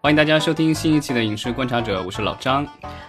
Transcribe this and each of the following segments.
欢迎大家收听新一期的《影视观察者》，我是老张。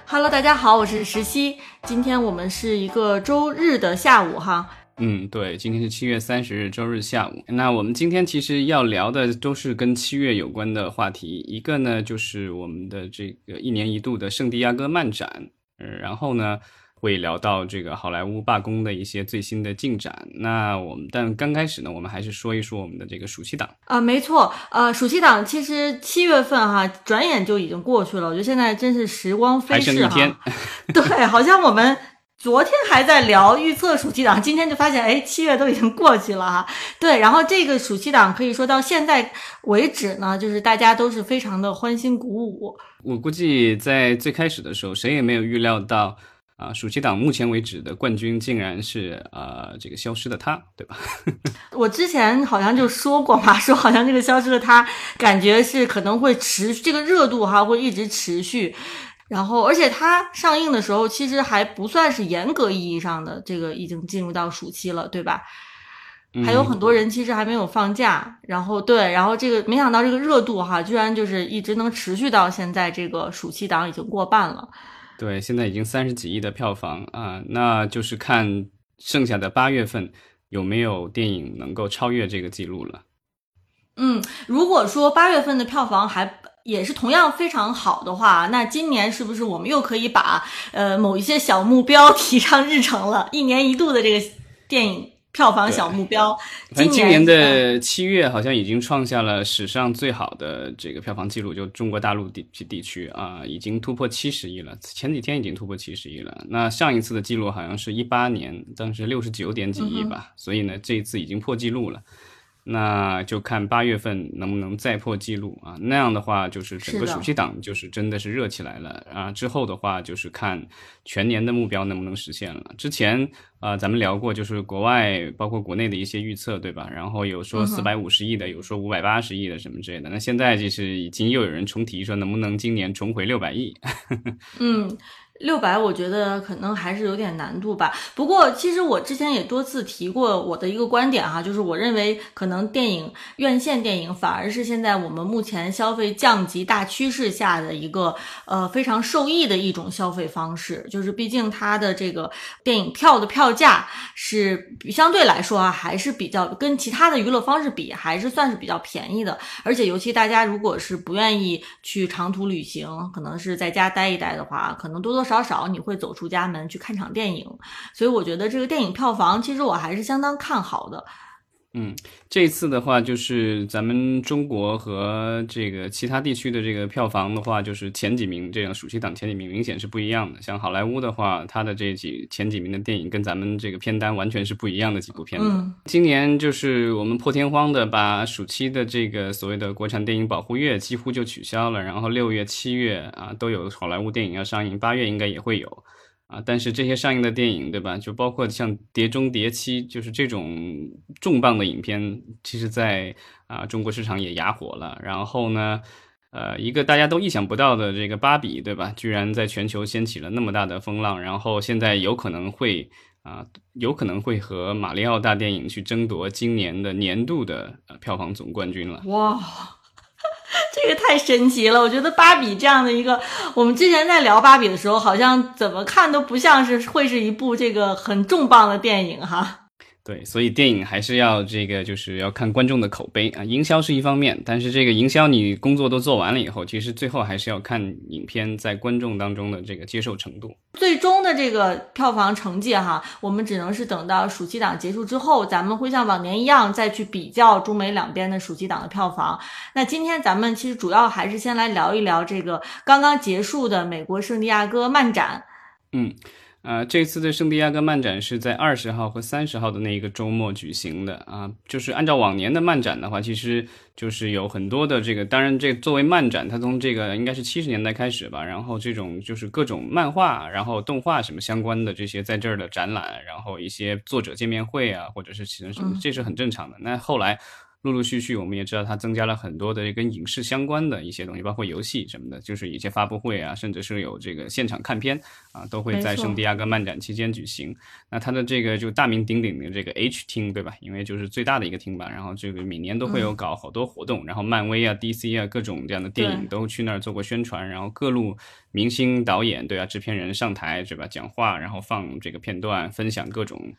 Hello，大家好，我是石溪。今天我们是一个周日的下午哈。嗯，对，今天是七月三十日周日下午。那我们今天其实要聊的都是跟七月有关的话题，一个呢就是我们的这个一年一度的圣地亚哥漫展，嗯，然后呢。会聊到这个好莱坞罢工的一些最新的进展。那我们但刚开始呢，我们还是说一说我们的这个暑期档啊，没错，呃，暑期档其实七月份哈，转眼就已经过去了。我觉得现在真是时光飞逝哈。对，好像我们昨天还在聊预测暑期档，今天就发现哎，七月都已经过去了哈。对，然后这个暑期档可以说到现在为止呢，就是大家都是非常的欢欣鼓舞。我估计在最开始的时候，谁也没有预料到。啊，暑期档目前为止的冠军竟然是呃这个消失的他，对吧？我之前好像就说过嘛，说好像这个消失的他感觉是可能会持这个热度哈会一直持续，然后而且它上映的时候其实还不算是严格意义上的这个已经进入到暑期了，对吧？还有很多人其实还没有放假，然后对，然后这个没想到这个热度哈居然就是一直能持续到现在，这个暑期档已经过半了。对，现在已经三十几亿的票房啊，那就是看剩下的八月份有没有电影能够超越这个记录了。嗯，如果说八月份的票房还也是同样非常好的话，那今年是不是我们又可以把呃某一些小目标 提上日程了？一年一度的这个电影。票房小目标，反正今年的七月好像已经创下了史上最好的这个票房记录，就中国大陆地地区啊，已经突破七十亿了。前几天已经突破七十亿了。那上一次的记录好像是一八年，当时六十九点几亿吧。所以呢，这一次已经破纪录了。那就看八月份能不能再破纪录啊？那样的话，就是整个暑期档就是真的是热起来了啊！之后的话，就是看全年的目标能不能实现了。之前啊，咱们聊过，就是国外包括国内的一些预测，对吧？然后有说四百五十亿的，有说五百八十亿的什么之类的。那现在就是已经又有人重提说，能不能今年重回六百亿？嗯。六百，我觉得可能还是有点难度吧。不过，其实我之前也多次提过我的一个观点哈，就是我认为可能电影院线电影反而是现在我们目前消费降级大趋势下的一个呃非常受益的一种消费方式。就是毕竟它的这个电影票的票价是相对来说啊还是比较跟其他的娱乐方式比还是算是比较便宜的。而且，尤其大家如果是不愿意去长途旅行，可能是在家待一待的话，可能多多。少少你会走出家门去看场电影，所以我觉得这个电影票房其实我还是相当看好的。嗯，这次的话就是咱们中国和这个其他地区的这个票房的话，就是前几名这样暑期档前几名明显是不一样的。像好莱坞的话，它的这几前几名的电影跟咱们这个片单完全是不一样的几部片子。今年就是我们破天荒的把暑期的这个所谓的国产电影保护月几乎就取消了，然后六月、七月啊都有好莱坞电影要上映，八月应该也会有。啊，但是这些上映的电影，对吧？就包括像《碟中谍七》，就是这种重磅的影片，其实，在啊中国市场也哑火了。然后呢，呃，一个大家都意想不到的这个《芭比》，对吧？居然在全球掀起了那么大的风浪，然后现在有可能会啊，有可能会和马里奥大电影去争夺今年的年度的票房总冠军了。哇！这个太神奇了，我觉得芭比这样的一个，我们之前在聊芭比的时候，好像怎么看都不像是会是一部这个很重磅的电影哈。对，所以电影还是要这个，就是要看观众的口碑啊。营销是一方面，但是这个营销你工作都做完了以后，其实最后还是要看影片在观众当中的这个接受程度。最终的这个票房成绩哈，我们只能是等到暑期档结束之后，咱们会像往年一样再去比较中美两边的暑期档的票房。那今天咱们其实主要还是先来聊一聊这个刚刚结束的美国圣地亚哥漫展。嗯。呃，这次的圣地亚哥漫展是在二十号和三十号的那一个周末举行的啊。就是按照往年的漫展的话，其实就是有很多的这个，当然这作为漫展，它从这个应该是七十年代开始吧，然后这种就是各种漫画、然后动画什么相关的这些在这儿的展览，然后一些作者见面会啊，或者是其实什么，这是很正常的。那后来陆陆续续我们也知道它增加了很多的跟影视相关的一些东西，包括游戏什么的，就是一些发布会啊，甚至是有这个现场看片啊，都会在圣地亚哥漫展期间举行。那它的这个就大名鼎鼎的这个 H 厅，对吧？因为就是最大的一个厅吧，然后这个每年都会有搞好多活动，然后漫威啊、DC 啊各种这样的电影都去那儿做过宣传，然后各路明星导演对啊制片人上台对吧讲话，然后放这个片段分享各种。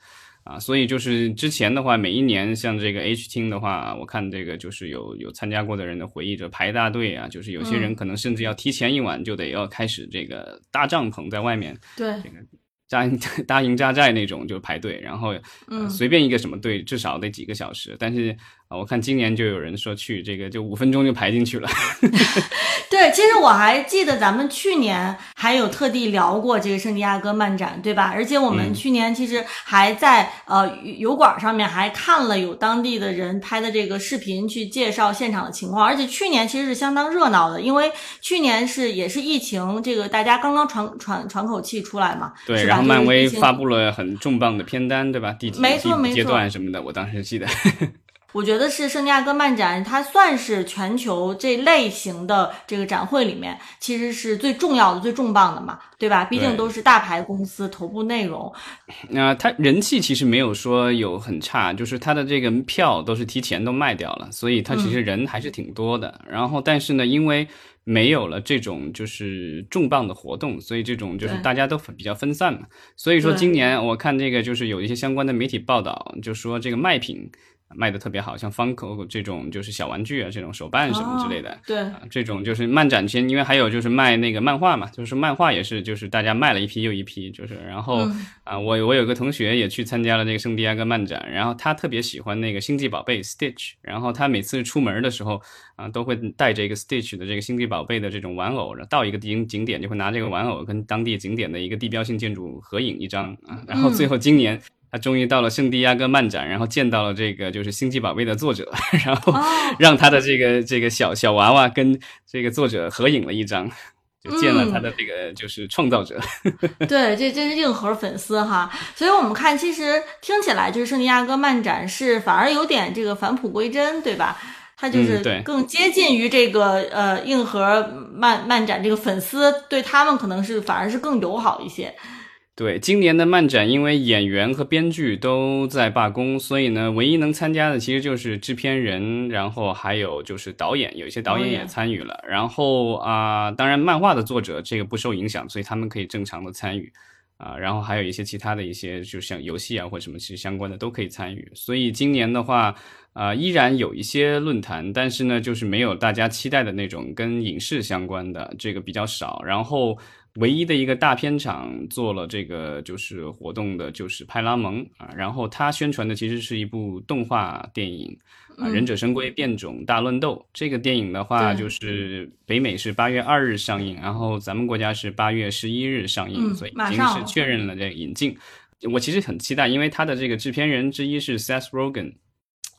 啊，所以就是之前的话，每一年像这个 H 厅的话，我看这个就是有有参加过的人的回忆，就排大队啊，就是有些人可能甚至要提前一晚就得要开始这个搭帐篷在外面，对，这个扎 搭营扎寨那种就排队，然后随便一个什么队至少得几个小时，但是。啊，我看今年就有人说去这个，就五分钟就排进去了。对，其实我还记得咱们去年还有特地聊过这个圣地亚哥漫展，对吧？而且我们去年其实还在呃油管上面还看了有当地的人拍的这个视频去介绍现场的情况。而且去年其实是相当热闹的，因为去年是也是疫情，这个大家刚刚喘喘喘口气出来嘛。对，然后漫威发布了很重磅的片单，对吧？第几阶段什么的，我当时记得。我觉得是圣地亚哥漫展，它算是全球这类型的这个展会里面，其实是最重要的、最重磅的嘛，对吧？毕竟都是大牌公司头部内容。那它人气其实没有说有很差，就是它的这个票都是提前都卖掉了，所以它其实人还是挺多的。然后，但是呢，因为没有了这种就是重磅的活动，所以这种就是大家都比较分散嘛。所以说今年我看这个就是有一些相关的媒体报道，就说这个卖品。卖的特别好，像 Funko 这种就是小玩具啊，这种手办什么之类的。对，这种就是漫展前，因为还有就是卖那个漫画嘛，就是漫画也是，就是大家卖了一批又一批，就是然后啊，我我有个同学也去参加了那个圣地亚哥漫展，然后他特别喜欢那个星际宝贝 Stitch，然后他每次出门的时候啊，都会带着一个 Stitch 的这个星际宝贝的这种玩偶，然后到一个景景点就会拿这个玩偶跟当地景点的一个地标性建筑合影一张啊，然后最后今年。他终于到了圣地亚哥漫展，然后见到了这个就是《星际宝贝》的作者，然后 让他的这个这个小小娃娃跟这个作者合影了一张，就见了他的这个就是创造者。对，这真是硬核粉丝哈。所以我们看，其实听起来就是圣地亚哥漫展是反而有点这个返璞归真，对吧？他就是更接近于这个呃硬核漫漫展这个粉丝，对他们可能是反而是更友好一些。对，今年的漫展，因为演员和编剧都在罢工，所以呢，唯一能参加的其实就是制片人，然后还有就是导演，有一些导演也参与了。然后啊，当然漫画的作者这个不受影响，所以他们可以正常的参与啊。然后还有一些其他的一些，就像游戏啊或什么其实相关的都可以参与。所以今年的话，啊，依然有一些论坛，但是呢，就是没有大家期待的那种跟影视相关的这个比较少。然后。唯一的一个大片场做了这个就是活动的，就是派拉蒙啊，然后他宣传的其实是一部动画电影啊，《忍者神龟：变种大乱斗》这个电影的话，就是北美是八月二日上映，然后咱们国家是八月十一日上映，所以已经是确认了这个引进。我其实很期待，因为他的这个制片人之一是 Seth Rogen，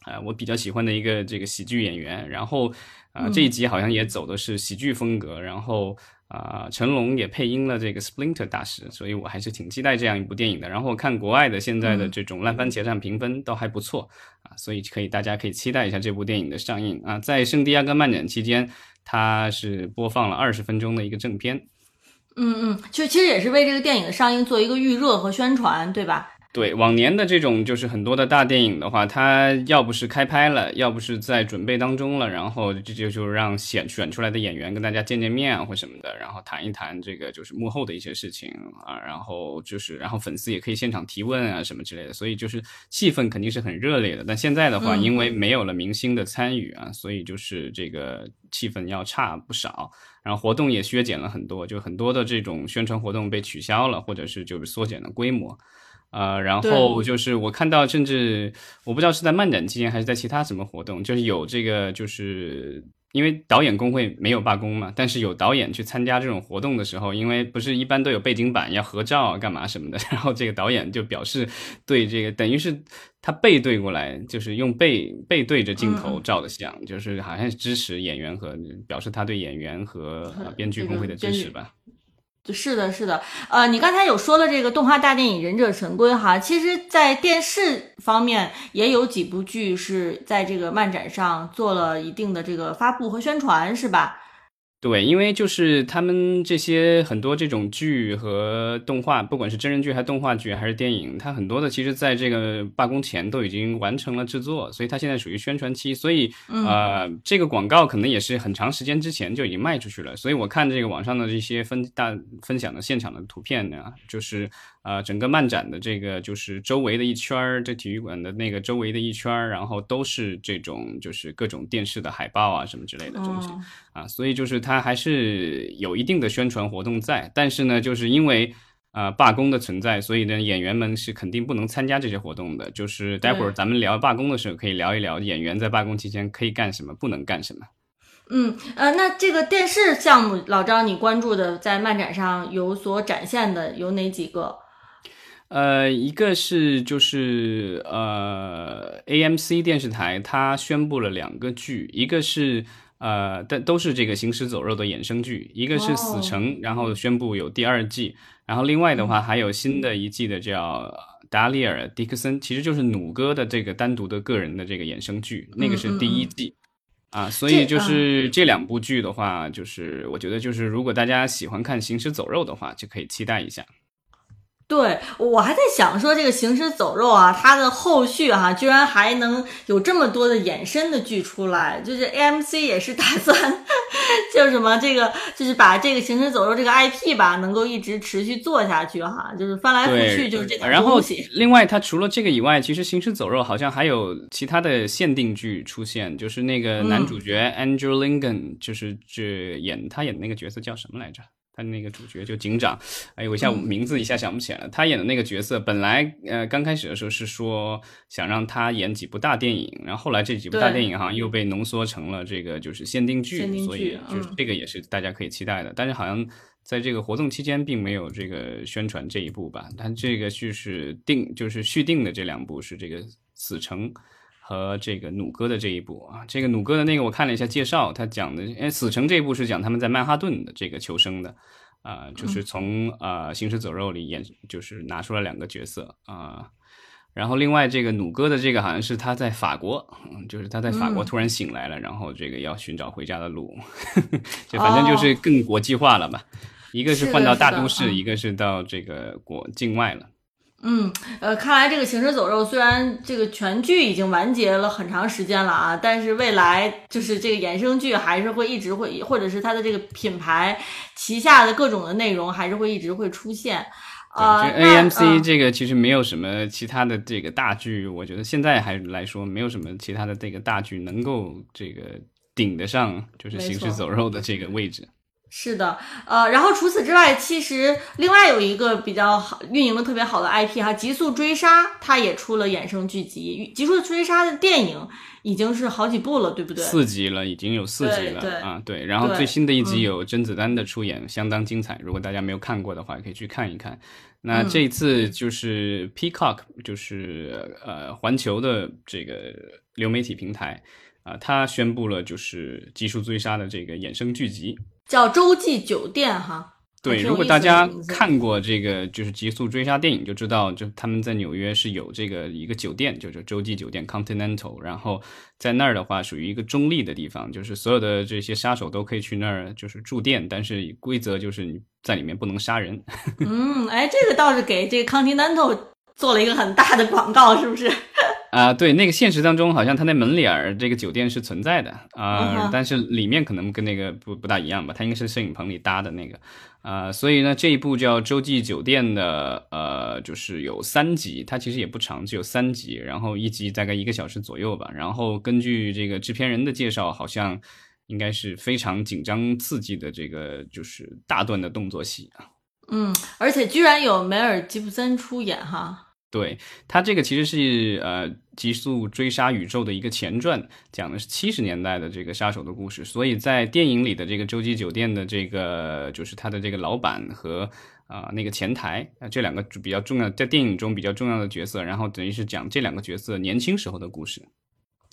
啊，我比较喜欢的一个这个喜剧演员，然后啊这一集好像也走的是喜剧风格，然后。啊，成龙也配音了这个 Splinter 大师，所以我还是挺期待这样一部电影的。然后看国外的现在的这种烂番茄上评分都还不错啊，所以可以大家可以期待一下这部电影的上映啊。在圣地亚哥漫展期间，它是播放了二十分钟的一个正片。嗯嗯，就其实也是为这个电影的上映做一个预热和宣传，对吧？对往年的这种就是很多的大电影的话，它要不是开拍了，要不是在准备当中了，然后这就就让选选出来的演员跟大家见见面啊或什么的，然后谈一谈这个就是幕后的一些事情啊，然后就是然后粉丝也可以现场提问啊什么之类的，所以就是气氛肯定是很热烈的。但现在的话，因为没有了明星的参与啊，所以就是这个气氛要差不少，然后活动也削减了很多，就很多的这种宣传活动被取消了，或者是就是缩减了规模。啊，然后就是我看到，甚至我不知道是在漫展期间还是在其他什么活动，就是有这个，就是因为导演工会没有罢工嘛，但是有导演去参加这种活动的时候，因为不是一般都有背景板要合照啊，干嘛什么的，然后这个导演就表示对这个，等于是他背对过来，就是用背背对着镜头照的相，就是好像是支持演员和表示他对演员和编剧工会的支持吧。是的，是的，呃，你刚才有说了这个动画大电影《忍者神龟》哈，其实，在电视方面也有几部剧是在这个漫展上做了一定的这个发布和宣传，是吧？对，因为就是他们这些很多这种剧和动画，不管是真人剧还是动画剧还是电影，它很多的其实在这个罢工前都已经完成了制作，所以它现在属于宣传期，所以呃，这个广告可能也是很长时间之前就已经卖出去了。所以我看这个网上的这些分大分享的现场的图片呢，就是。呃，整个漫展的这个就是周围的一圈儿，这体育馆的那个周围的一圈儿，然后都是这种就是各种电视的海报啊什么之类的东西啊，所以就是它还是有一定的宣传活动在，但是呢，就是因为啊罢工的存在，所以呢演员们是肯定不能参加这些活动的。就是待会儿咱们聊罢工的时候，可以聊一聊演员在罢工期间可以干什么，不能干什么。嗯呃，那这个电视项目，老张你关注的在漫展上有所展现的有哪几个？呃，一个是就是呃，AMC 电视台它宣布了两个剧，一个是呃，但都是这个行尸走肉的衍生剧，一个是死城，然后宣布有第二季，然后另外的话还有新的一季的叫达里尔·迪克森，其实就是弩哥的这个单独的个人的这个衍生剧，那个是第一季。啊，所以就是这两部剧的话，就是我觉得就是如果大家喜欢看行尸走肉的话，就可以期待一下。对我还在想说这个行尸走肉啊，它的后续哈，居然还能有这么多的衍生的剧出来，就是 AMC 也是打算，叫什么这个，就是把这个行尸走肉这个 IP 吧，能够一直持续做下去哈，就是翻来覆去就是这个然后另外，它除了这个以外，其实行尸走肉好像还有其他的限定剧出现，就是那个男主角 Andrew Lincoln，就是这演他演的那个角色叫什么来着？他那个主角就警长，哎呦，我一下名字一下想不起来了。他演的那个角色，本来呃刚开始的时候是说想让他演几部大电影，然后后来这几部大电影好像又被浓缩成了这个就是限定剧，所以就是这个也是大家可以期待的。但是好像在这个活动期间并没有这个宣传这一部吧？但这个就是定就是续订的这两部是这个死城。和这个弩哥的这一部啊，这个弩哥的那个我看了一下介绍，他讲的，哎，死城这一部是讲他们在曼哈顿的这个求生的，啊，就是从呃行尸走肉里演，就是拿出了两个角色啊，然后另外这个弩哥的这个好像是他在法国，就是他在法国突然醒来了，然后这个要寻找回家的路，就反正就是更国际化了吧，一个是换到大都市，一个是到这个国境外了。嗯，呃，看来这个行尸走肉虽然这个全剧已经完结了很长时间了啊，但是未来就是这个衍生剧还是会一直会，或者是它的这个品牌旗下的各种的内容还是会一直会出现。啊，AMC 这个其实没有什么其他的这个大剧，我觉得现在还来说没有什么其他的这个大剧能够这个顶得上就是行尸走肉的这个位置。是的，呃，然后除此之外，其实另外有一个比较好运营的特别好的 IP 哈，《极速追杀》它也出了衍生剧集，《极速追杀》的电影已经是好几部了，对不对？四集了，已经有四集了啊，对。然后最新的一集有甄子丹的出演，相当精彩。如果大家没有看过的话，可以去看一看。那这次就是 Peacock，就是呃环球的这个流媒体平台啊，它宣布了就是《极速追杀》的这个衍生剧集。叫洲际酒店哈，对，如果大家看过这个就是《极速追杀》电影，就知道就他们在纽约是有这个一个酒店，就是洲际酒店 Continental，然后在那儿的话属于一个中立的地方，就是所有的这些杀手都可以去那儿就是住店，但是规则就是你在里面不能杀人。嗯，哎，这个倒是给这个 Continental 做了一个很大的广告，是不是？啊，对，那个现实当中好像他那门脸儿这个酒店是存在的啊，但是里面可能跟那个不不大一样吧，它应该是摄影棚里搭的那个啊，所以呢这一部叫《洲际酒店》的呃，就是有三集，它其实也不长，只有三集，然后一集大概一个小时左右吧，然后根据这个制片人的介绍，好像应该是非常紧张刺激的这个就是大段的动作戏啊，嗯，而且居然有梅尔吉布森出演哈。对它这个其实是呃《极速追杀宇宙》的一个前传，讲的是七十年代的这个杀手的故事。所以在电影里的这个洲际酒店的这个就是他的这个老板和啊那个前台啊这两个比较重要在电影中比较重要的角色，然后等于是讲这两个角色年轻时候的故事。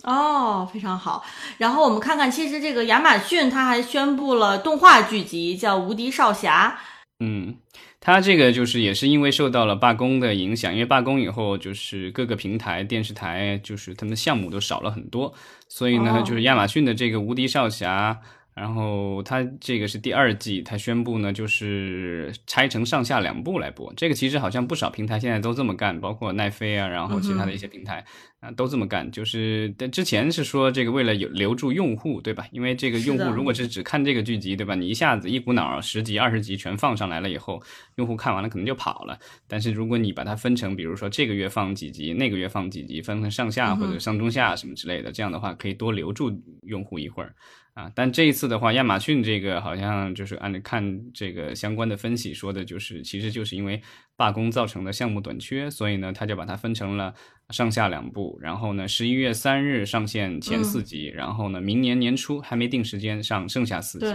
哦，非常好。然后我们看看，其实这个亚马逊它还宣布了动画剧集，叫《无敌少侠》。嗯，他这个就是也是因为受到了罢工的影响，因为罢工以后，就是各个平台、电视台，就是他们项目都少了很多，所以呢，就是亚马逊的这个《无敌少侠》。然后它这个是第二季，它宣布呢，就是拆成上下两部来播。这个其实好像不少平台现在都这么干，包括奈飞啊，然后其他的一些平台啊都这么干。就是但之前是说这个为了有留住用户，对吧？因为这个用户如果是只看这个剧集，对吧？你一下子一股脑十集、二十集全放上来了以后，用户看完了可能就跑了。但是如果你把它分成，比如说这个月放几集，那个月放几集，分成上下或者上中下什么之类的，这样的话可以多留住用户一会儿。啊，但这一次的话，亚马逊这个好像就是按照看这个相关的分析说的，就是其实就是因为罢工造成的项目短缺，所以呢，他就把它分成了上下两部，然后呢，十一月三日上线前四集，然后呢，明年年初还没定时间上剩下四集。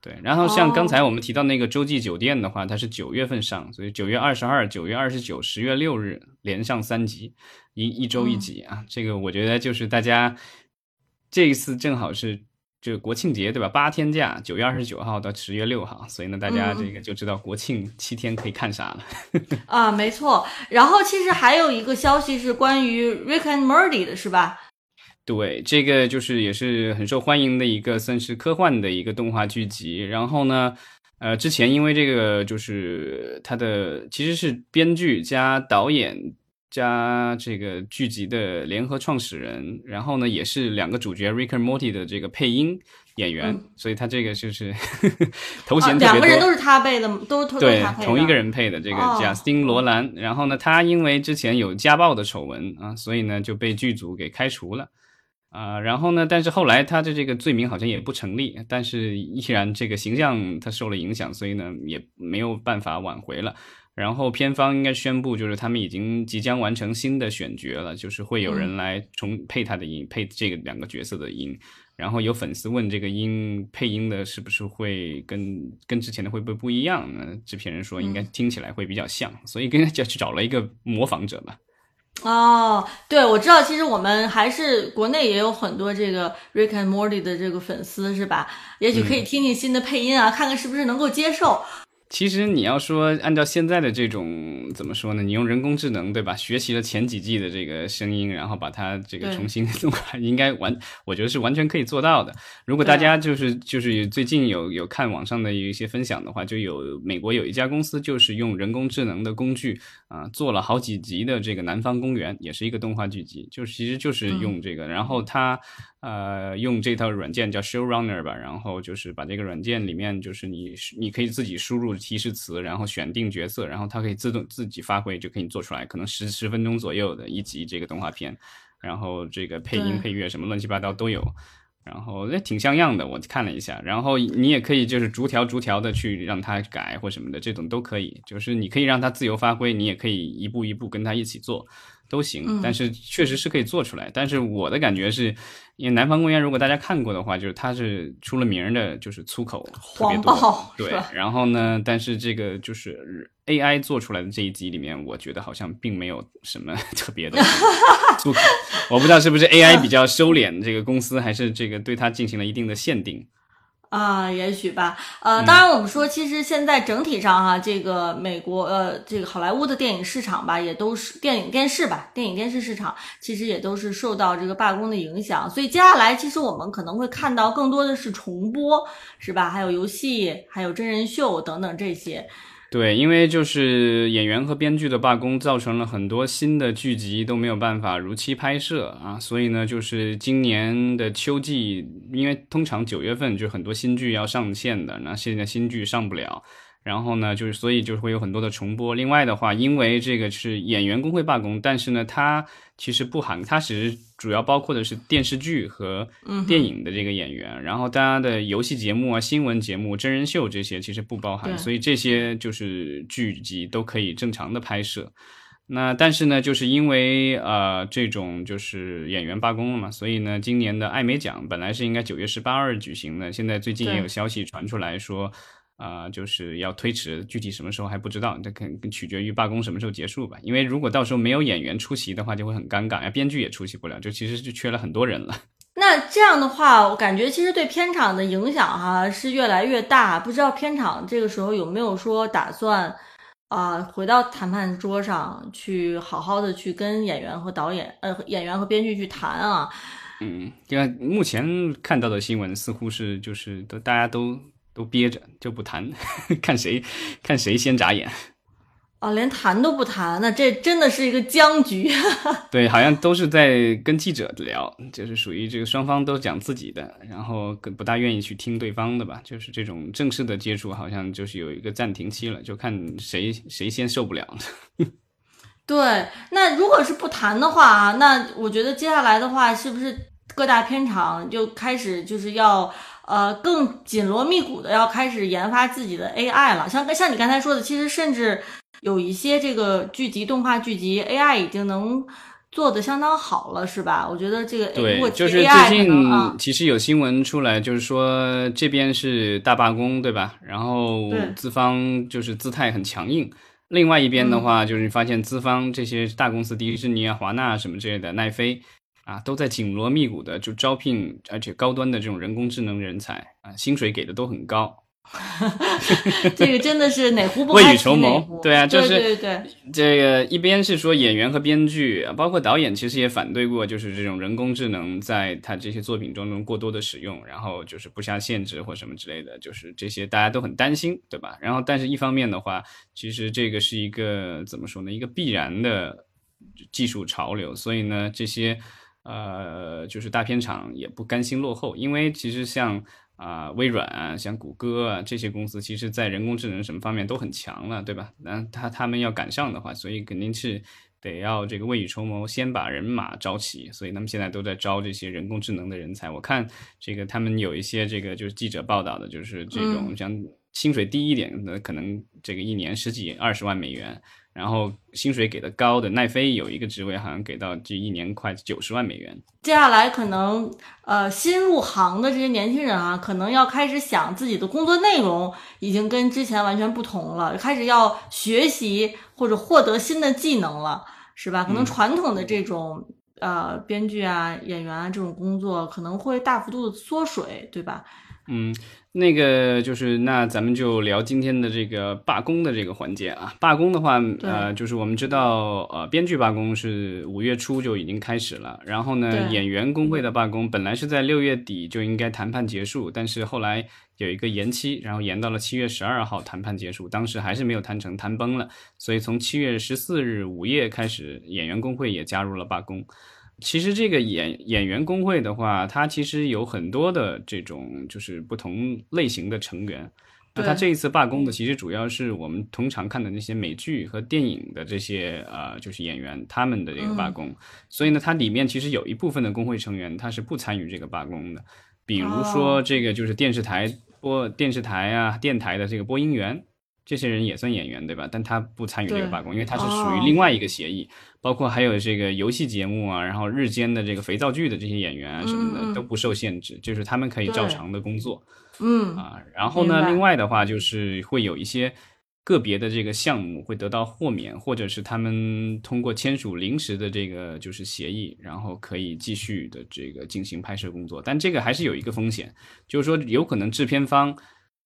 对，然后像刚才我们提到那个洲际酒店的话，它是九月份上，所以九月二十二、九月二十九、十月六日连上三集，一一周一集啊。这个我觉得就是大家这一次正好是。就国庆节对吧？八天假，九月二十九号到十月六号，所以呢，大家这个就知道国庆七天可以看啥了。啊，没错。然后其实还有一个消息是关于 Rick and Morty 的，是吧？对，这个就是也是很受欢迎的一个算是科幻的一个动画剧集。然后呢，呃，之前因为这个就是它的其实是编剧加导演。加这个剧集的联合创始人，然后呢，也是两个主角 Rick and Morty 的这个配音演员，所以他这个就是 头衔特别多。两个人都是他配的，都是对同一个人配的这个贾斯汀罗兰。然后呢，他因为之前有家暴的丑闻啊，所以呢就被剧组给开除了啊。然后呢，但是后来他的这个罪名好像也不成立，但是依然这个形象他受了影响，所以呢也没有办法挽回了。然后片方应该宣布，就是他们已经即将完成新的选角了，就是会有人来重配他的音，配这个两个角色的音。然后有粉丝问这个音配音的是不是会跟跟之前的会不会不一样？呢？制片人说应该听起来会比较像，所以跟就去找了一个模仿者吧。哦，对，我知道，其实我们还是国内也有很多这个 Rick and Morty 的这个粉丝，是吧？也许可以听听新的配音啊，看看是不是能够接受。其实你要说按照现在的这种怎么说呢？你用人工智能对吧？学习了前几季的这个声音，然后把它这个重新 弄来，应该完，我觉得是完全可以做到的。如果大家就是就是最近有有看网上的有一些分享的话，就有美国有一家公司就是用人工智能的工具啊做了好几集的这个《南方公园》，也是一个动画剧集，就是其实就是用这个，然后它。呃，用这套软件叫 Showrunner 吧，然后就是把这个软件里面，就是你你可以自己输入提示词，然后选定角色，然后它可以自动自己发挥，就可以做出来，可能十十分钟左右的一集这个动画片，然后这个配音配乐什么乱七八糟都有，然后那挺像样的，我看了一下，然后你也可以就是逐条逐条的去让它改或什么的，这种都可以，就是你可以让它自由发挥，你也可以一步一步跟它一起做。都行，但是确实是可以做出来。但是我的感觉是，因为南方公园，如果大家看过的话，就是它是出了名的，就是粗口特别多。对，然后呢，但是这个就是 AI 做出来的这一集里面，我觉得好像并没有什么 特别的 粗口。我不知道是不是 AI 比较收敛这个公司，还是这个对它进行了一定的限定。啊，也许吧。呃，当然，我们说，其实现在整体上哈，这个美国呃，这个好莱坞的电影市场吧，也都是电影电视吧，电影电视市场其实也都是受到这个罢工的影响。所以接下来，其实我们可能会看到更多的是重播，是吧？还有游戏，还有真人秀等等这些。对，因为就是演员和编剧的罢工，造成了很多新的剧集都没有办法如期拍摄啊，所以呢，就是今年的秋季，因为通常九月份就很多新剧要上线的，那现在新剧上不了。然后呢，就是所以就会有很多的重播。另外的话，因为这个是演员工会罢工，但是呢，它其实不含，它只是主要包括的是电视剧和电影的这个演员。然后大家的游戏节目啊、新闻节目、真人秀这些其实不包含，所以这些就是剧集都可以正常的拍摄。那但是呢，就是因为呃这种就是演员罢工了嘛，所以呢，今年的艾美奖本来是应该九月十八日举行的，现在最近也有消息传出来说。啊，就是要推迟，具体什么时候还不知道，这肯取决于罢工什么时候结束吧。因为如果到时候没有演员出席的话，就会很尴尬呀，编剧也出席不了，就其实就缺了很多人了。那这样的话，我感觉其实对片场的影响哈是越来越大。不知道片场这个时候有没有说打算啊，回到谈判桌上去，好好的去跟演员和导演呃演员和编剧去谈啊？嗯，因为目前看到的新闻似乎是就是都大家都都憋着就不谈，看谁看谁先眨眼。哦，连谈都不谈，那这真的是一个僵局。对，好像都是在跟记者聊，就是属于这个双方都讲自己的，然后更不大愿意去听对方的吧。就是这种正式的接触，好像就是有一个暂停期了，就看谁谁先受不了。对，那如果是不谈的话啊，那我觉得接下来的话，是不是各大片场就开始就是要呃更紧锣密鼓的要开始研发自己的 AI 了？像像你刚才说的，其实甚至。有一些这个剧集动画剧集 AI 已经能做的相当好了，是吧？我觉得这个对，就是最近其实有新闻出来，就是说这边是大罢工，对吧？然后资方就是姿态很强硬，另外一边的话就是你发现资方这些大公司，迪士尼啊、华纳什么之类的，奈飞啊，都在紧锣密鼓的就招聘，而且高端的这种人工智能人才啊，薪水给的都很高。这个真的是哪壶不未雨绸缪，对啊，就是对对对，这个一边是说演员和编剧，包括导演，其实也反对过，就是这种人工智能在他这些作品中中过多的使用，然后就是不下限制或什么之类的，就是这些大家都很担心，对吧？然后，但是一方面的话，其实这个是一个怎么说呢？一个必然的技术潮流，所以呢，这些呃，就是大片厂也不甘心落后，因为其实像。啊，微软啊，像谷歌啊这些公司，其实在人工智能什么方面都很强了，对吧？那他他们要赶上的话，所以肯定是得要这个未雨绸缪，先把人马招齐。所以他们现在都在招这些人工智能的人才。我看这个他们有一些这个就是记者报道的，就是这种像薪水低一点的，可能这个一年十几二十万美元。然后薪水给的高的奈飞有一个职位，好像给到这一年快九十万美元。接下来可能呃新入行的这些年轻人啊，可能要开始想自己的工作内容已经跟之前完全不同了，开始要学习或者获得新的技能了，是吧？可能传统的这种呃编剧啊、演员啊这种工作可能会大幅度的缩水，对吧？嗯。那个就是，那咱们就聊今天的这个罢工的这个环节啊。罢工的话，呃，就是我们知道，呃，编剧罢工是五月初就已经开始了。然后呢，演员工会的罢工本来是在六月底就应该谈判结束，但是后来有一个延期，然后延到了七月十二号谈判结束。当时还是没有谈成，谈崩了。所以从七月十四日午夜开始，演员工会也加入了罢工。其实这个演演员工会的话，它其实有很多的这种就是不同类型的成员。那他这一次罢工的，其实主要是我们通常看的那些美剧和电影的这些呃，就是演员他们的这个罢工。所以呢，它里面其实有一部分的工会成员他是不参与这个罢工的。比如说这个就是电视台播电视台啊电台的这个播音员。这些人也算演员，对吧？但他不参与这个罢工，因为他是属于另外一个协议。包括还有这个游戏节目啊，然后日间的这个肥皂剧的这些演员啊什么的都不受限制，就是他们可以照常的工作。嗯啊，然后呢，另外的话就是会有一些个别的这个项目会得到豁免，或者是他们通过签署临时的这个就是协议，然后可以继续的这个进行拍摄工作。但这个还是有一个风险，就是说有可能制片方。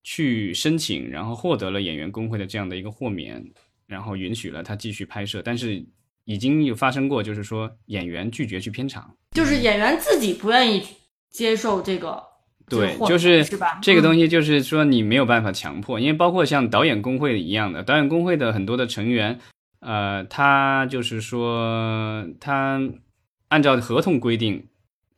去申请，然后获得了演员工会的这样的一个豁免，然后允许了他继续拍摄。但是已经有发生过，就是说演员拒绝去片场，就是演员自己不愿意接受这个。对，就是是吧？这个东西就是说你没有办法强迫，因为包括像导演工会一样的，导演工会的很多的成员，呃，他就是说他按照合同规定。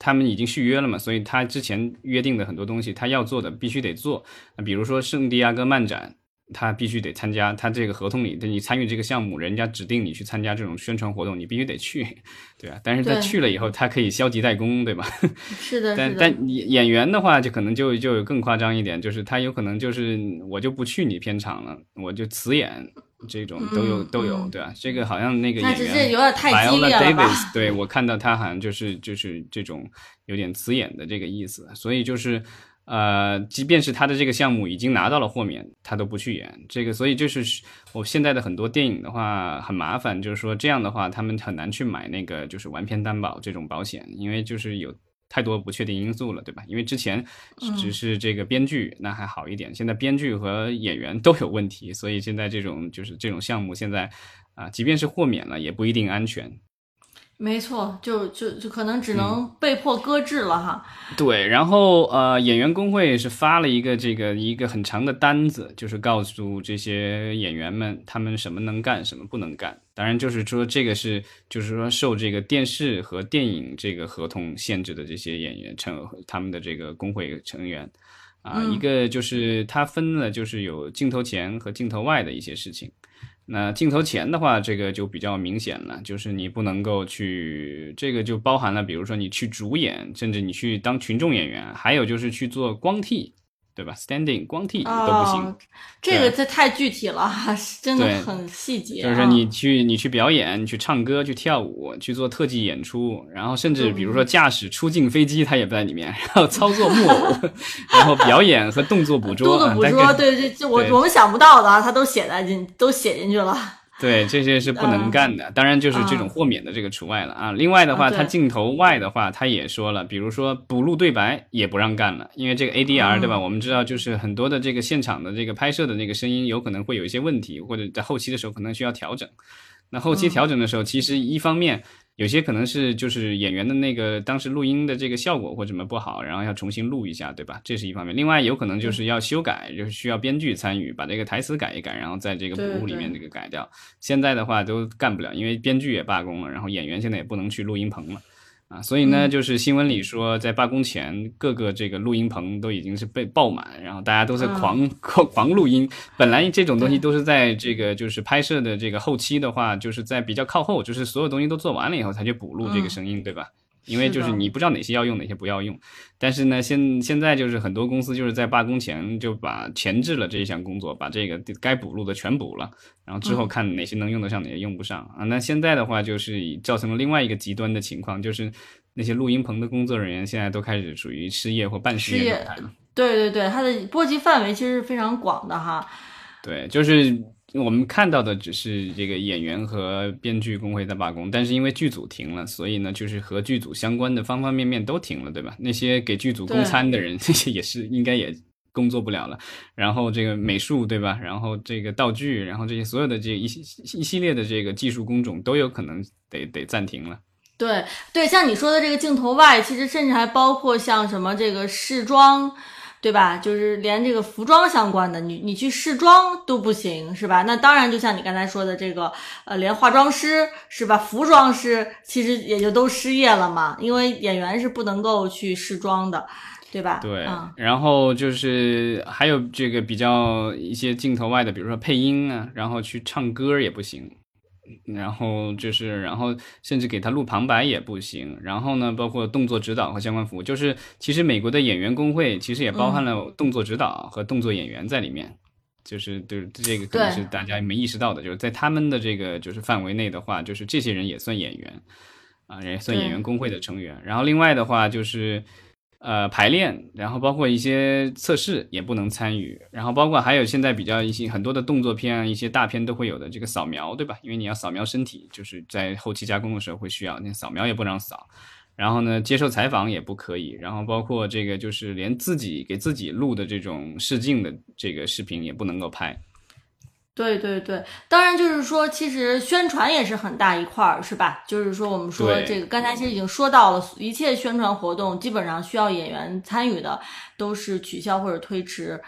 他们已经续约了嘛，所以他之前约定的很多东西，他要做的必须得做。那比如说圣地亚哥漫展，他必须得参加。他这个合同里，你参与这个项目，人家指定你去参加这种宣传活动，你必须得去，对吧？但是他去了以后，他可以消极怠工，对吧？是的，但但演员的话，就可能就就更夸张一点，就是他有可能就是我就不去你片场了，我就辞演。这种都有都有，对吧？这个好像那个演员有点太激烈了吧？对我看到他好像就是就是这种有点辞演的这个意思，所以就是呃，即便是他的这个项目已经拿到了豁免，他都不去演这个，所以就是我现在的很多电影的话很麻烦，就是说这样的话他们很难去买那个就是完片担保这种保险，因为就是有。太多不确定因素了，对吧？因为之前只是这个编剧那还好一点，现在编剧和演员都有问题，所以现在这种就是这种项目现在啊，即便是豁免了，也不一定安全。没错，就就就可能只能被迫搁置了哈。对，然后呃，演员工会是发了一个这个一个很长的单子，就是告诉这些演员们他们什么能干，什么不能干。当然，就是说这个是就是说受这个电视和电影这个合同限制的这些演员成他们的这个工会成员啊，一个就是他分了就是有镜头前和镜头外的一些事情。那镜头前的话，这个就比较明显了，就是你不能够去，这个就包含了，比如说你去主演，甚至你去当群众演员，还有就是去做光替。对吧？Standing 光替都不行，这个这太具体了，真的很细节。就是你去你去表演，你去唱歌，去跳舞，去做特技演出，然后甚至比如说驾驶出境飞机，他也不在里面，然后操作木偶，然后表演和动作捕捉，动作捕捉，对对，就我我们想不到的，他都写在进都写进去了。对，这些是不能干的。当然，就是这种豁免的这个除外了啊。另外的话，他镜头外的话，他也说了，比如说补录对白也不让干了，因为这个 ADR 对吧？我们知道，就是很多的这个现场的这个拍摄的那个声音有可能会有一些问题，或者在后期的时候可能需要调整。那后期调整的时候，其实一方面。有些可能是就是演员的那个当时录音的这个效果或什么不好，然后要重新录一下，对吧？这是一方面。另外有可能就是要修改，就是需要编剧参与，把这个台词改一改，然后在这个补录里面这个改掉。现在的话都干不了，因为编剧也罢工了，然后演员现在也不能去录音棚了。啊，所以呢，就是新闻里说，在罢工前，各个这个录音棚都已经是被爆满，然后大家都在狂 狂狂录音。本来这种东西都是在这个就是拍摄的这个后期的话，就是在比较靠后，就是所有东西都做完了以后才去补录这个声音，对吧？因为就是你不知道哪些要用，哪些不要用。但是呢，现现在就是很多公司就是在罢工前就把前置了这一项工作，把这个该补录的全补了，然后之后看哪些能用得上，哪些用不上啊。那现在的话就是造成了另外一个极端的情况，就是那些录音棚的工作人员现在都开始属于失业或半失业状态了。对对对，它的波及范围其实是非常广的哈。对，就是。我们看到的只是这个演员和编剧工会在罢工，但是因为剧组停了，所以呢，就是和剧组相关的方方面面都停了，对吧？那些给剧组供餐的人，这些也是应该也工作不了了。然后这个美术，对吧？然后这个道具，然后这些所有的这一一系列的这个技术工种都有可能得得暂停了。对对，像你说的这个镜头外，其实甚至还包括像什么这个试妆。对吧？就是连这个服装相关的，你你去试妆都不行，是吧？那当然，就像你刚才说的这个，呃，连化妆师是吧？服装师其实也就都失业了嘛，因为演员是不能够去试妆的，对吧？对。然后就是还有这个比较一些镜头外的，比如说配音啊，然后去唱歌也不行。然后就是，然后甚至给他录旁白也不行。然后呢，包括动作指导和相关服务，就是其实美国的演员工会其实也包含了动作指导和动作演员在里面。就是对这个可能是大家没意识到的，就是在他们的这个就是范围内的话，就是这些人也算演员啊，也算演员工会的成员。然后另外的话就是。呃，排练，然后包括一些测试也不能参与，然后包括还有现在比较一些很多的动作片啊，一些大片都会有的这个扫描，对吧？因为你要扫描身体，就是在后期加工的时候会需要，那扫描也不让扫。然后呢，接受采访也不可以，然后包括这个就是连自己给自己录的这种试镜的这个视频也不能够拍。对对对，当然就是说，其实宣传也是很大一块儿，是吧？就是说，我们说这个刚才其实已经说到了，一切宣传活动基本上需要演员参与的，都是取消或者推迟。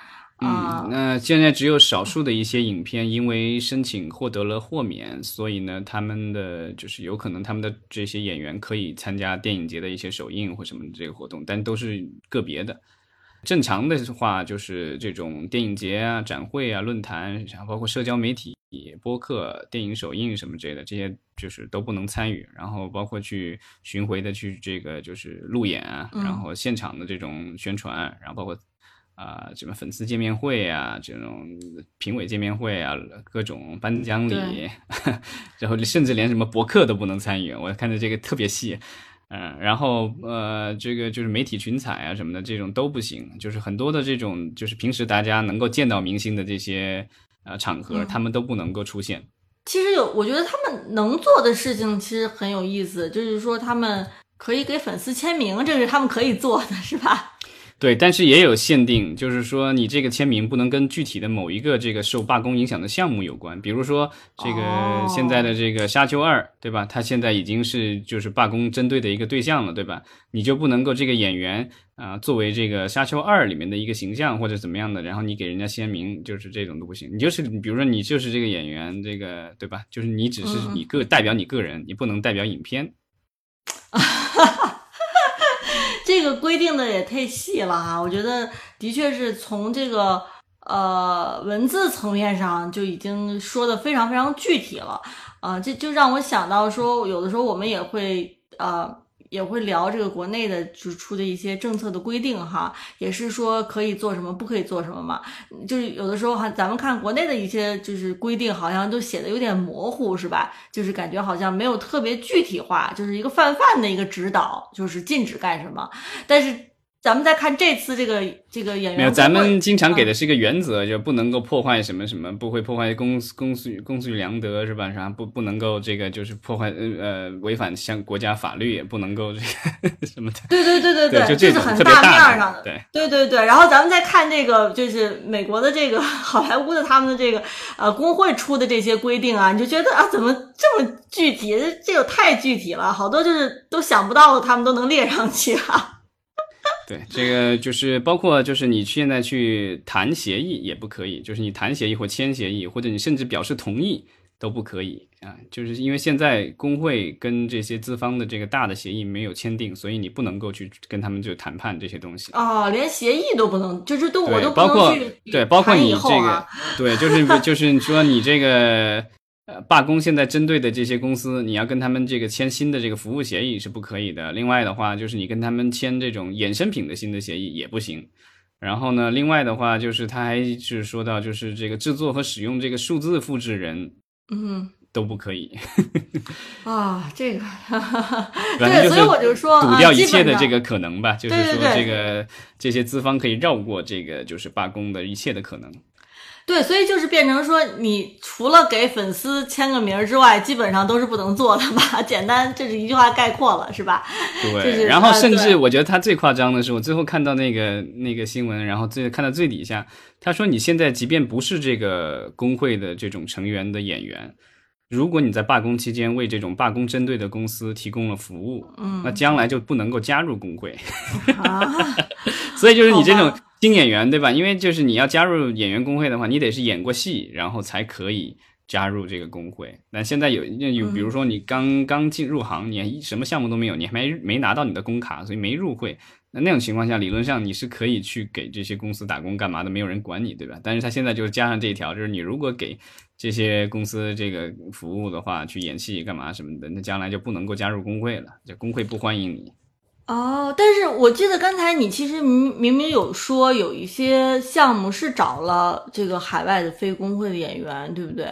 嗯，那现在只有少数的一些影片因为申请获得了豁免，所以呢，他们的就是有可能他们的这些演员可以参加电影节的一些首映或什么的这个活动，但都是个别的。正常的话就是这种电影节啊、展会啊、论坛，然后包括社交媒体、播客、电影首映什么之类的，这些就是都不能参与。然后包括去巡回的去这个就是路演啊，然后现场的这种宣传，然后包括啊什么粉丝见面会啊、这种评委见面会啊、各种颁奖礼，然后甚至连什么博客都不能参与。我看的这个特别细。嗯，然后呃，这个就是媒体群采啊什么的，这种都不行。就是很多的这种，就是平时大家能够见到明星的这些呃场合，他们都不能够出现。其实有，我觉得他们能做的事情其实很有意思，就是说他们。可以给粉丝签名，这是他们可以做的，是吧？对，但是也有限定，就是说你这个签名不能跟具体的某一个这个受罢工影响的项目有关。比如说这个现在的这个《沙丘二》，对吧？它现在已经是就是罢工针对的一个对象了，对吧？你就不能够这个演员啊作为这个《沙丘二》里面的一个形象或者怎么样的，然后你给人家签名，就是这种都不行。你就是比如说你就是这个演员，这个对吧？就是你只是你个代表你个人，你不能代表影片。这个规定的也太细了哈，我觉得的确是从这个呃文字层面上就已经说的非常非常具体了，啊，这就让我想到说，有的时候我们也会呃。也会聊这个国内的就出的一些政策的规定哈，也是说可以做什么，不可以做什么嘛。就是有的时候哈，咱们看国内的一些就是规定，好像都写的有点模糊，是吧？就是感觉好像没有特别具体化，就是一个泛泛的一个指导，就是禁止干什么，但是。咱们再看这次这个这个演员，没有，咱们经常给的是一个原则，就不能够破坏什么什么，不会破坏公公序公序良德，是吧？啥不不能够这个就是破坏呃违反像国家法律，也不能够这个 什么的。对对对对对，就这是很大面上的。对对对对，然后咱们再看这个，就是美国的这个 好莱坞的他们的这个呃工会出的这些规定啊，你就觉得啊，怎么这么具体？这个太具体了，好多就是都想不到的，他们都能列上去啊。对，这个就是包括就是你现在去谈协议也不可以，就是你谈协议或签协议，或者你甚至表示同意都不可以啊，就是因为现在工会跟这些资方的这个大的协议没有签订，所以你不能够去跟他们就谈判这些东西啊，连协议都不能，就是都我都包括对，包括你这个对，就是就是说你这个。呃，罢工现在针对的这些公司，你要跟他们这个签新的这个服务协议是不可以的。另外的话，就是你跟他们签这种衍生品的新的协议也不行。然后呢，另外的话就是他还是说到，就是这个制作和使用这个数字复制人，嗯，都不可以。啊，这个，对，所以我就说，堵掉一切的这个可能吧，就是说这个这些资方可以绕过这个就是罢工的一切的可能。对，所以就是变成说，你除了给粉丝签个名之外，基本上都是不能做的吧？简单，这是一句话概括了，是吧？对。然后甚至我觉得他最夸张的是，我最后看到那个那个新闻，然后最看到最底下，他说你现在即便不是这个工会的这种成员的演员，如果你在罢工期间为这种罢工针对的公司提供了服务，嗯，那将来就不能够加入工会。所以就是你这种。新演员对吧？因为就是你要加入演员工会的话，你得是演过戏，然后才可以加入这个工会。那现在有有，比如说你刚刚进入行，你什么项目都没有，你还没没拿到你的工卡，所以没入会。那那种情况下，理论上你是可以去给这些公司打工干嘛的，没有人管你，对吧？但是他现在就是加上这一条，就是你如果给这些公司这个服务的话，去演戏干嘛什么的，那将来就不能够加入工会了，就工会不欢迎你。哦，但是我记得刚才你其实明明明有说有一些项目是找了这个海外的非工会的演员，对不对？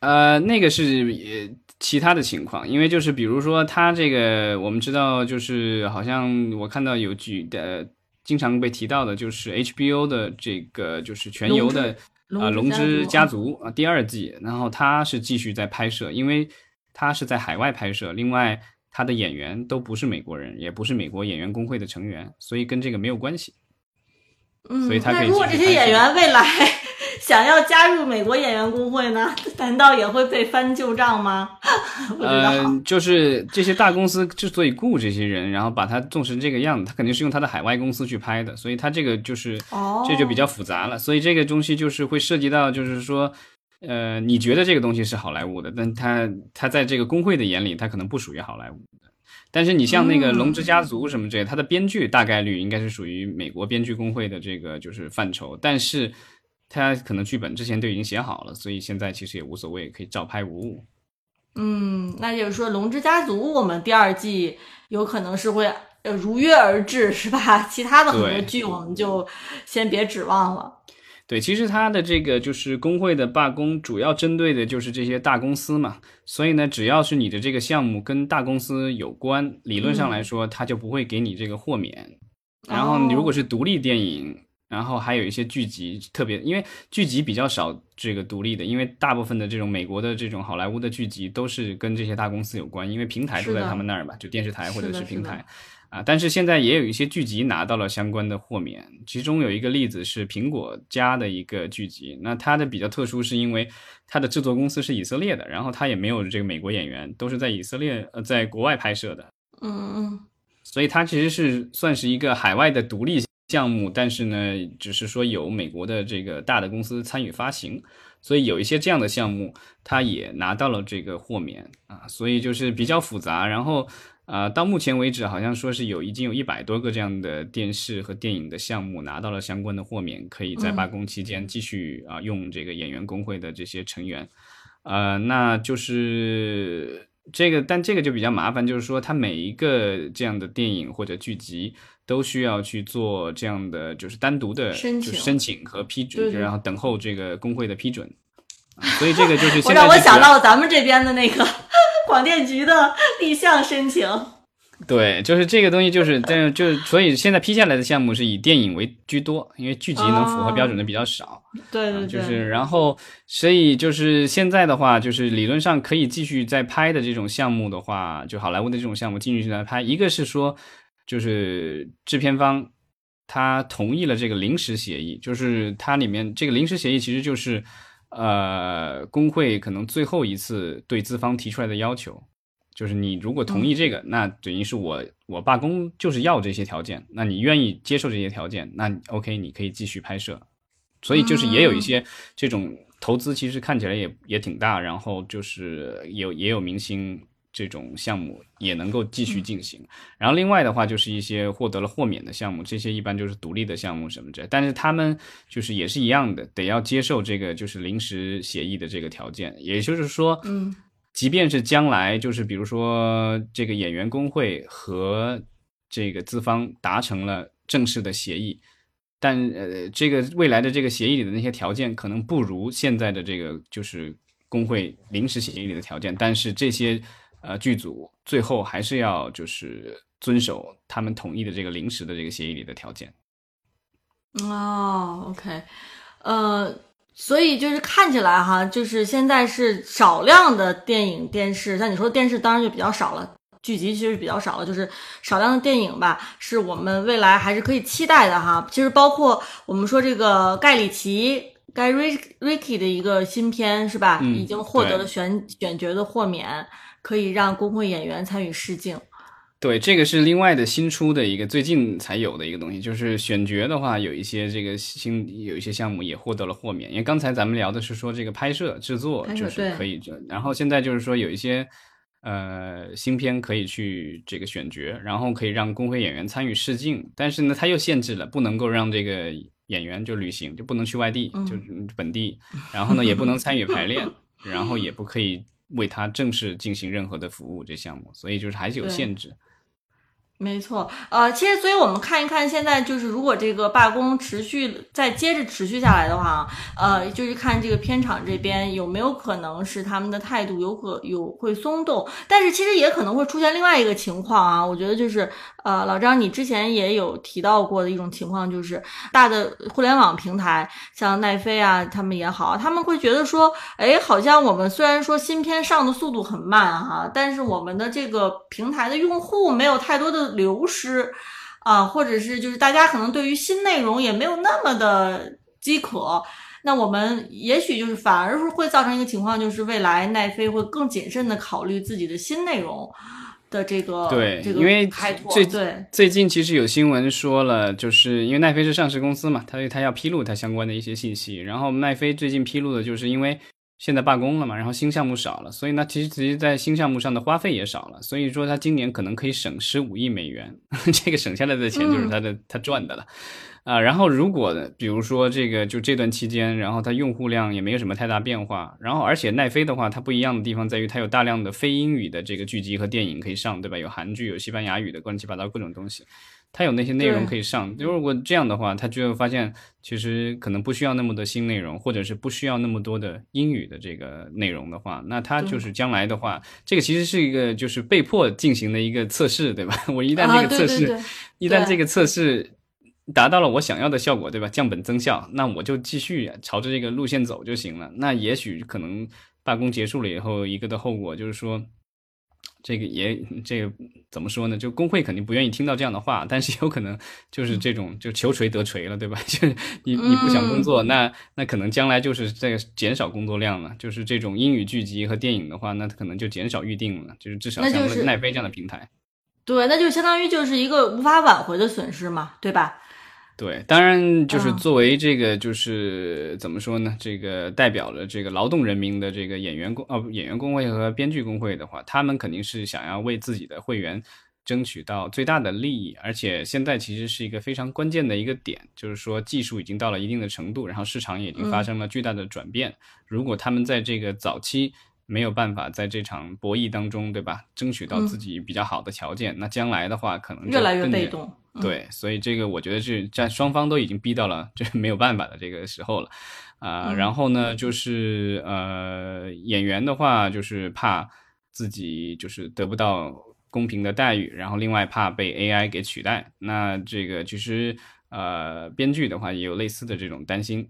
呃，那个是其他的情况，因为就是比如说他这个我们知道，就是好像我看到有举的经常被提到的，就是 HBO 的这个就是全游的啊《龙之家族》啊第二季，然后他是继续在拍摄，因为他是在海外拍摄，另外。他的演员都不是美国人，也不是美国演员工会的成员，所以跟这个没有关系。嗯，所以他可以。如果这些演员未来 想要加入美国演员工会呢？难道也会被翻旧账吗？呃，就是这些大公司之所以雇这些人，然后把他做成这个样子，他肯定是用他的海外公司去拍的，所以他这个就是这就比较复杂了。所以这个东西就是会涉及到，就是说。呃，你觉得这个东西是好莱坞的，但它它在这个工会的眼里，它可能不属于好莱坞的。但是你像那个《龙之家族》什么之类，它的编剧大概率应该是属于美国编剧工会的这个就是范畴，但是它可能剧本之前都已经写好了，所以现在其实也无所谓，可以照拍无误。嗯，那就是说《龙之家族》我们第二季有可能是会呃如约而至，是吧？其他的很多剧我们就先别指望了。对，其实他的这个就是工会的罢工，主要针对的就是这些大公司嘛。所以呢，只要是你的这个项目跟大公司有关，理论上来说，他就不会给你这个豁免。然后你如果是独立电影，然后还有一些剧集，特别因为剧集比较少这个独立的，因为大部分的这种美国的这种好莱坞的剧集都是跟这些大公司有关，因为平台都在他们那儿嘛，就电视台或者是平台啊。但是现在也有一些剧集拿到了相关的豁免，其中有一个例子是苹果家的一个剧集，那它的比较特殊是因为它的制作公司是以色列的，然后它也没有这个美国演员，都是在以色列呃在国外拍摄的，嗯嗯，所以它其实是算是一个海外的独立。项目，但是呢，只是说有美国的这个大的公司参与发行，所以有一些这样的项目，它也拿到了这个豁免啊，所以就是比较复杂。然后啊，到目前为止，好像说是有已经有一百多个这样的电视和电影的项目拿到了相关的豁免，可以在罢工期间继续啊用这个演员工会的这些成员，呃，那就是这个，但这个就比较麻烦，就是说它每一个这样的电影或者剧集。都需要去做这样的，就是单独的申请、申请和批准，然后等候这个工会的批准。所以这个就是我让我想到咱们这边的那个广电局的立项申请。对，就是这个东西，就是但就所以现在批下来的项目是以电影为居多，因为剧集能符合标准的比较少。对对对。就是然后，所以就是现在的话，就是理论上可以继续再拍的这种项目的话，就好莱坞的这种项目继续来拍，一个是说。就是制片方他同意了这个临时协议，就是它里面这个临时协议其实就是，呃，工会可能最后一次对资方提出来的要求，就是你如果同意这个，那等于是我我罢工就是要这些条件，那你愿意接受这些条件，那 OK 你可以继续拍摄，所以就是也有一些这种投资，其实看起来也也挺大，然后就是有也有明星。这种项目也能够继续进行，然后另外的话就是一些获得了豁免的项目，这些一般就是独立的项目什么的，但是他们就是也是一样的，得要接受这个就是临时协议的这个条件，也就是说，嗯，即便是将来就是比如说这个演员工会和这个资方达成了正式的协议，但呃这个未来的这个协议里的那些条件可能不如现在的这个就是工会临时协议里的条件，但是这些。呃，剧组最后还是要就是遵守他们统一的这个临时的这个协议里的条件。哦，OK，呃，所以就是看起来哈，就是现在是少量的电影、电视，像你说的电视当然就比较少了，剧集其实比较少了，就是少量的电影吧，是我们未来还是可以期待的哈。其实包括我们说这个盖里奇、盖瑞 Ricky 的一个新片是吧，已经获得了选选角的豁免。可以让工会演员参与试镜，对，这个是另外的新出的一个最近才有的一个东西，就是选角的话，有一些这个新有一些项目也获得了豁免。因为刚才咱们聊的是说这个拍摄制作就是可以，然后现在就是说有一些呃新片可以去这个选角，然后可以让工会演员参与试镜，但是呢，他又限制了，不能够让这个演员就旅行，就不能去外地，就是本地，然后呢也不能参与排练，然后也不可以。为他正式进行任何的服务这项目，所以就是还是有限制。没错，呃，其实，所以我们看一看，现在就是如果这个罢工持续再接着持续下来的话，呃，就是看这个片场这边有没有可能是他们的态度有可有会松动，但是其实也可能会出现另外一个情况啊，我觉得就是，呃，老张，你之前也有提到过的一种情况，就是大的互联网平台，像奈飞啊，他们也好，他们会觉得说，哎，好像我们虽然说新片上的速度很慢哈，但是我们的这个平台的用户没有太多的。流失啊，或者是就是大家可能对于新内容也没有那么的饥渴，那我们也许就是反而是会造成一个情况，就是未来奈飞会更谨慎的考虑自己的新内容的这个对，这个因为最对最近其实有新闻说了，就是因为奈飞是上市公司嘛，他他要披露它相关的一些信息，然后奈飞最近披露的就是因为。现在罢工了嘛，然后新项目少了，所以呢，其实其实在新项目上的花费也少了，所以说他今年可能可以省十五亿美元，这个省下来的钱就是他的他赚的了，啊，然后如果比如说这个就这段期间，然后它用户量也没有什么太大变化，然后而且奈飞的话，它不一样的地方在于它有大量的非英语的这个剧集和电影可以上，对吧？有韩剧，有西班牙语的，乱七八糟各种东西。它有那些内容可以上，就如果这样的话，它就会发现其实可能不需要那么多新内容，或者是不需要那么多的英语的这个内容的话，那它就是将来的话，这个其实是一个就是被迫进行的一个测试，对吧？我一旦这个测试，一旦这个测试达到了我想要的效果，对吧？降本增效，那我就继续朝着这个路线走就行了。那也许可能罢工结束了以后，一个的后果就是说。这个也这个怎么说呢？就工会肯定不愿意听到这样的话，但是有可能就是这种就求锤得锤了，对吧？就你你不想工作，那那可能将来就是在减少工作量了。就是这种英语剧集和电影的话，那可能就减少预定了。就是至少像奈飞这样的平台，对，那就相当于就是一个无法挽回的损失嘛，对吧？对，当然就是作为这个，就是怎么说呢？这个代表了这个劳动人民的这个演员工哦，演员工会和编剧工会的话，他们肯定是想要为自己的会员争取到最大的利益。而且现在其实是一个非常关键的一个点，就是说技术已经到了一定的程度，然后市场也已经发生了巨大的转变。如果他们在这个早期没有办法在这场博弈当中，对吧？争取到自己比较好的条件，那将来的话可能越来越被动。对，所以这个我觉得是在双方都已经逼到了这没有办法的这个时候了，啊，然后呢，就是呃，演员的话就是怕自己就是得不到公平的待遇，然后另外怕被 AI 给取代。那这个其实呃，编剧的话也有类似的这种担心。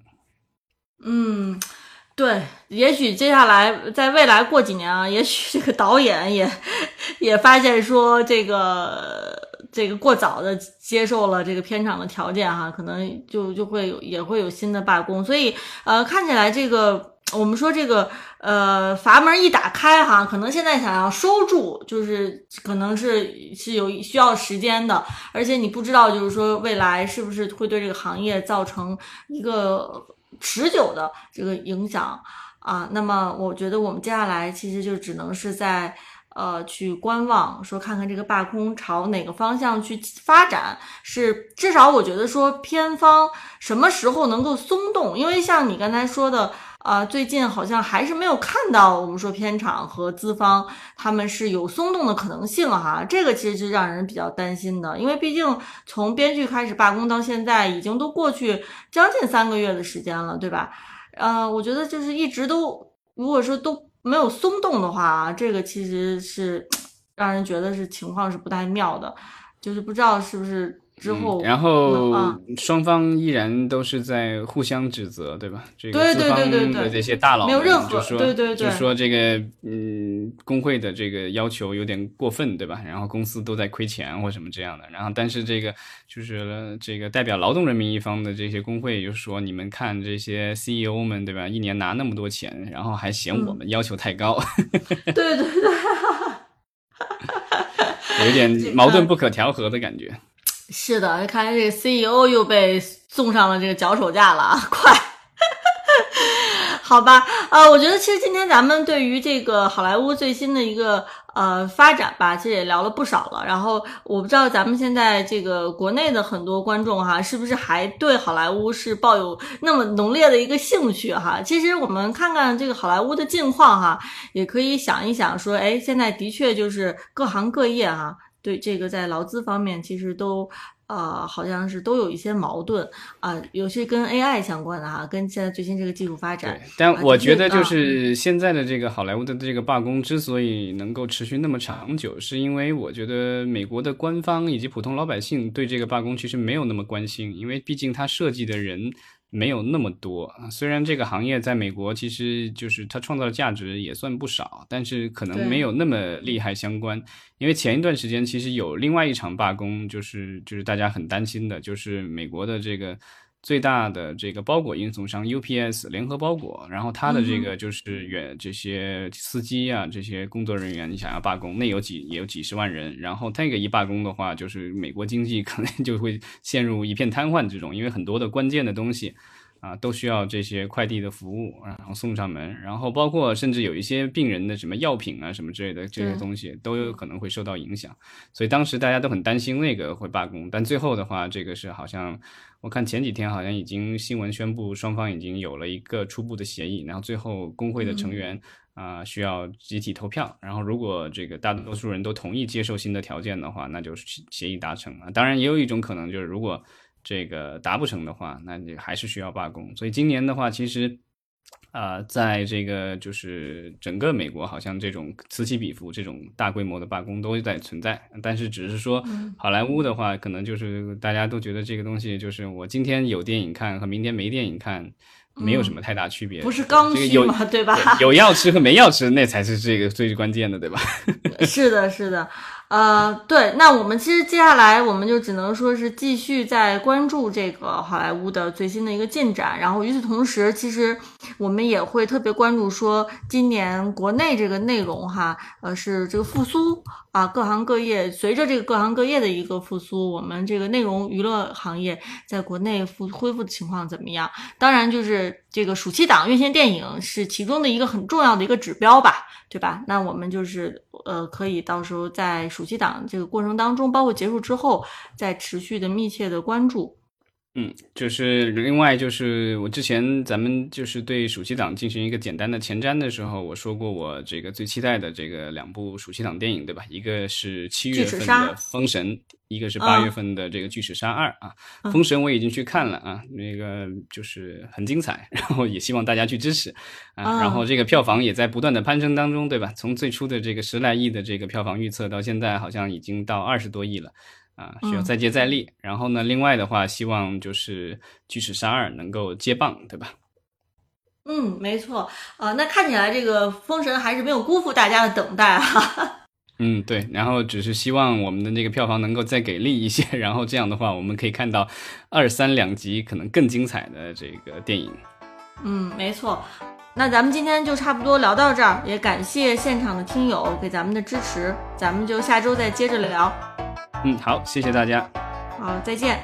嗯，对，也许接下来在未来过几年啊，也许这个导演也也发现说这个。这个过早的接受了这个片场的条件哈，可能就就会有也会有新的罢工，所以呃看起来这个我们说这个呃阀门一打开哈，可能现在想要收住就是可能是是有需要时间的，而且你不知道就是说未来是不是会对这个行业造成一个持久的这个影响啊？那么我觉得我们接下来其实就只能是在。呃，去观望，说看看这个罢工朝哪个方向去发展，是至少我觉得说偏方什么时候能够松动，因为像你刚才说的，呃，最近好像还是没有看到我们说片场和资方他们是有松动的可能性哈，这个其实是让人比较担心的，因为毕竟从编剧开始罢工到现在，已经都过去将近三个月的时间了，对吧？呃，我觉得就是一直都，如果说都。没有松动的话，这个其实是 让人觉得是情况是不太妙的，就是不知道是不是。之后，然后双方依然都是在互相指责，对吧？这个资方的这些大佬们就说，对对对，就说这个嗯，工会的这个要求有点过分，对吧？然后公司都在亏钱或什么这样的。然后，但是这个就是这个代表劳动人民一方的这些工会就说，你们看这些 CEO 们，对吧？一年拿那么多钱，然后还嫌我们要求太高，对对对，有点 矛盾不可调和的感觉。是的，看来这个 CEO 又被送上了这个脚手架了，快，好吧，呃，我觉得其实今天咱们对于这个好莱坞最新的一个呃发展吧，其实也聊了不少了。然后我不知道咱们现在这个国内的很多观众哈，是不是还对好莱坞是抱有那么浓烈的一个兴趣哈？其实我们看看这个好莱坞的近况哈，也可以想一想说，哎，现在的确就是各行各业哈。对这个在劳资方面，其实都呃好像是都有一些矛盾啊，有些跟 AI 相关的哈，跟现在最新这个技术发展。但我觉得就是现在的这个好莱坞的这个罢工之所以能够持续那么长久，是因为我觉得美国的官方以及普通老百姓对这个罢工其实没有那么关心，因为毕竟他设计的人。没有那么多虽然这个行业在美国其实就是它创造的价值也算不少，但是可能没有那么厉害相关。因为前一段时间其实有另外一场罢工，就是就是大家很担心的，就是美国的这个。最大的这个包裹运送商 UPS 联合包裹，然后它的这个就是远这些司机啊，这些工作人员，你想要罢工，那有几也有几十万人，然后那个一罢工的话，就是美国经济可能就会陷入一片瘫痪之中，因为很多的关键的东西。啊，都需要这些快递的服务，然后送上门，然后包括甚至有一些病人的什么药品啊什么之类的这些东西都有可能会受到影响，所以当时大家都很担心那个会罢工，但最后的话，这个是好像我看前几天好像已经新闻宣布双方已经有了一个初步的协议，然后最后工会的成员啊需要集体投票，然后如果这个大多数人都同意接受新的条件的话，那就协议达成了。当然也有一种可能就是如果。这个达不成的话，那你还是需要罢工。所以今年的话，其实啊，在这个就是整个美国，好像这种此起彼伏、这种大规模的罢工都在存在。但是只是说，好莱坞的话，可能就是大家都觉得这个东西，就是我今天有电影看和明天没电影看，没有什么太大区别。不是刚需嘛，对吧？有药吃和没药吃，那才是这个最关键的，对吧？是的，是的。呃，对，那我们其实接下来我们就只能说是继续在关注这个好莱坞的最新的一个进展，然后与此同时，其实我们也会特别关注说今年国内这个内容哈，呃，是这个复苏啊，各行各业随着这个各行各业的一个复苏，我们这个内容娱乐行业在国内复恢复的情况怎么样？当然，就是这个暑期档院线电影是其中的一个很重要的一个指标吧。对吧？那我们就是呃，可以到时候在暑期档这个过程当中，包括结束之后，再持续的密切的关注。嗯，就是另外就是我之前咱们就是对暑期档进行一个简单的前瞻的时候，我说过我这个最期待的这个两部暑期档电影，对吧？一个是七月份的《封神》，一个是八月份的这个《巨齿鲨二》啊。《封神》我已经去看了啊，那个就是很精彩，然后也希望大家去支持啊。然后这个票房也在不断的攀升当中，对吧？从最初的这个十来亿的这个票房预测，到现在好像已经到二十多亿了。啊，需要再接再厉。然后呢，另外的话，希望就是《巨齿鲨二》能够接棒，对吧？嗯，没错。呃，那看起来这个《封神》还是没有辜负大家的等待哈。嗯，对。然后只是希望我们的那个票房能够再给力一些，然后这样的话，我们可以看到二三两集可能更精彩的这个电影。嗯，没错。那咱们今天就差不多聊到这儿，也感谢现场的听友给咱们的支持，咱们就下周再接着聊。嗯好谢谢大家。好再见。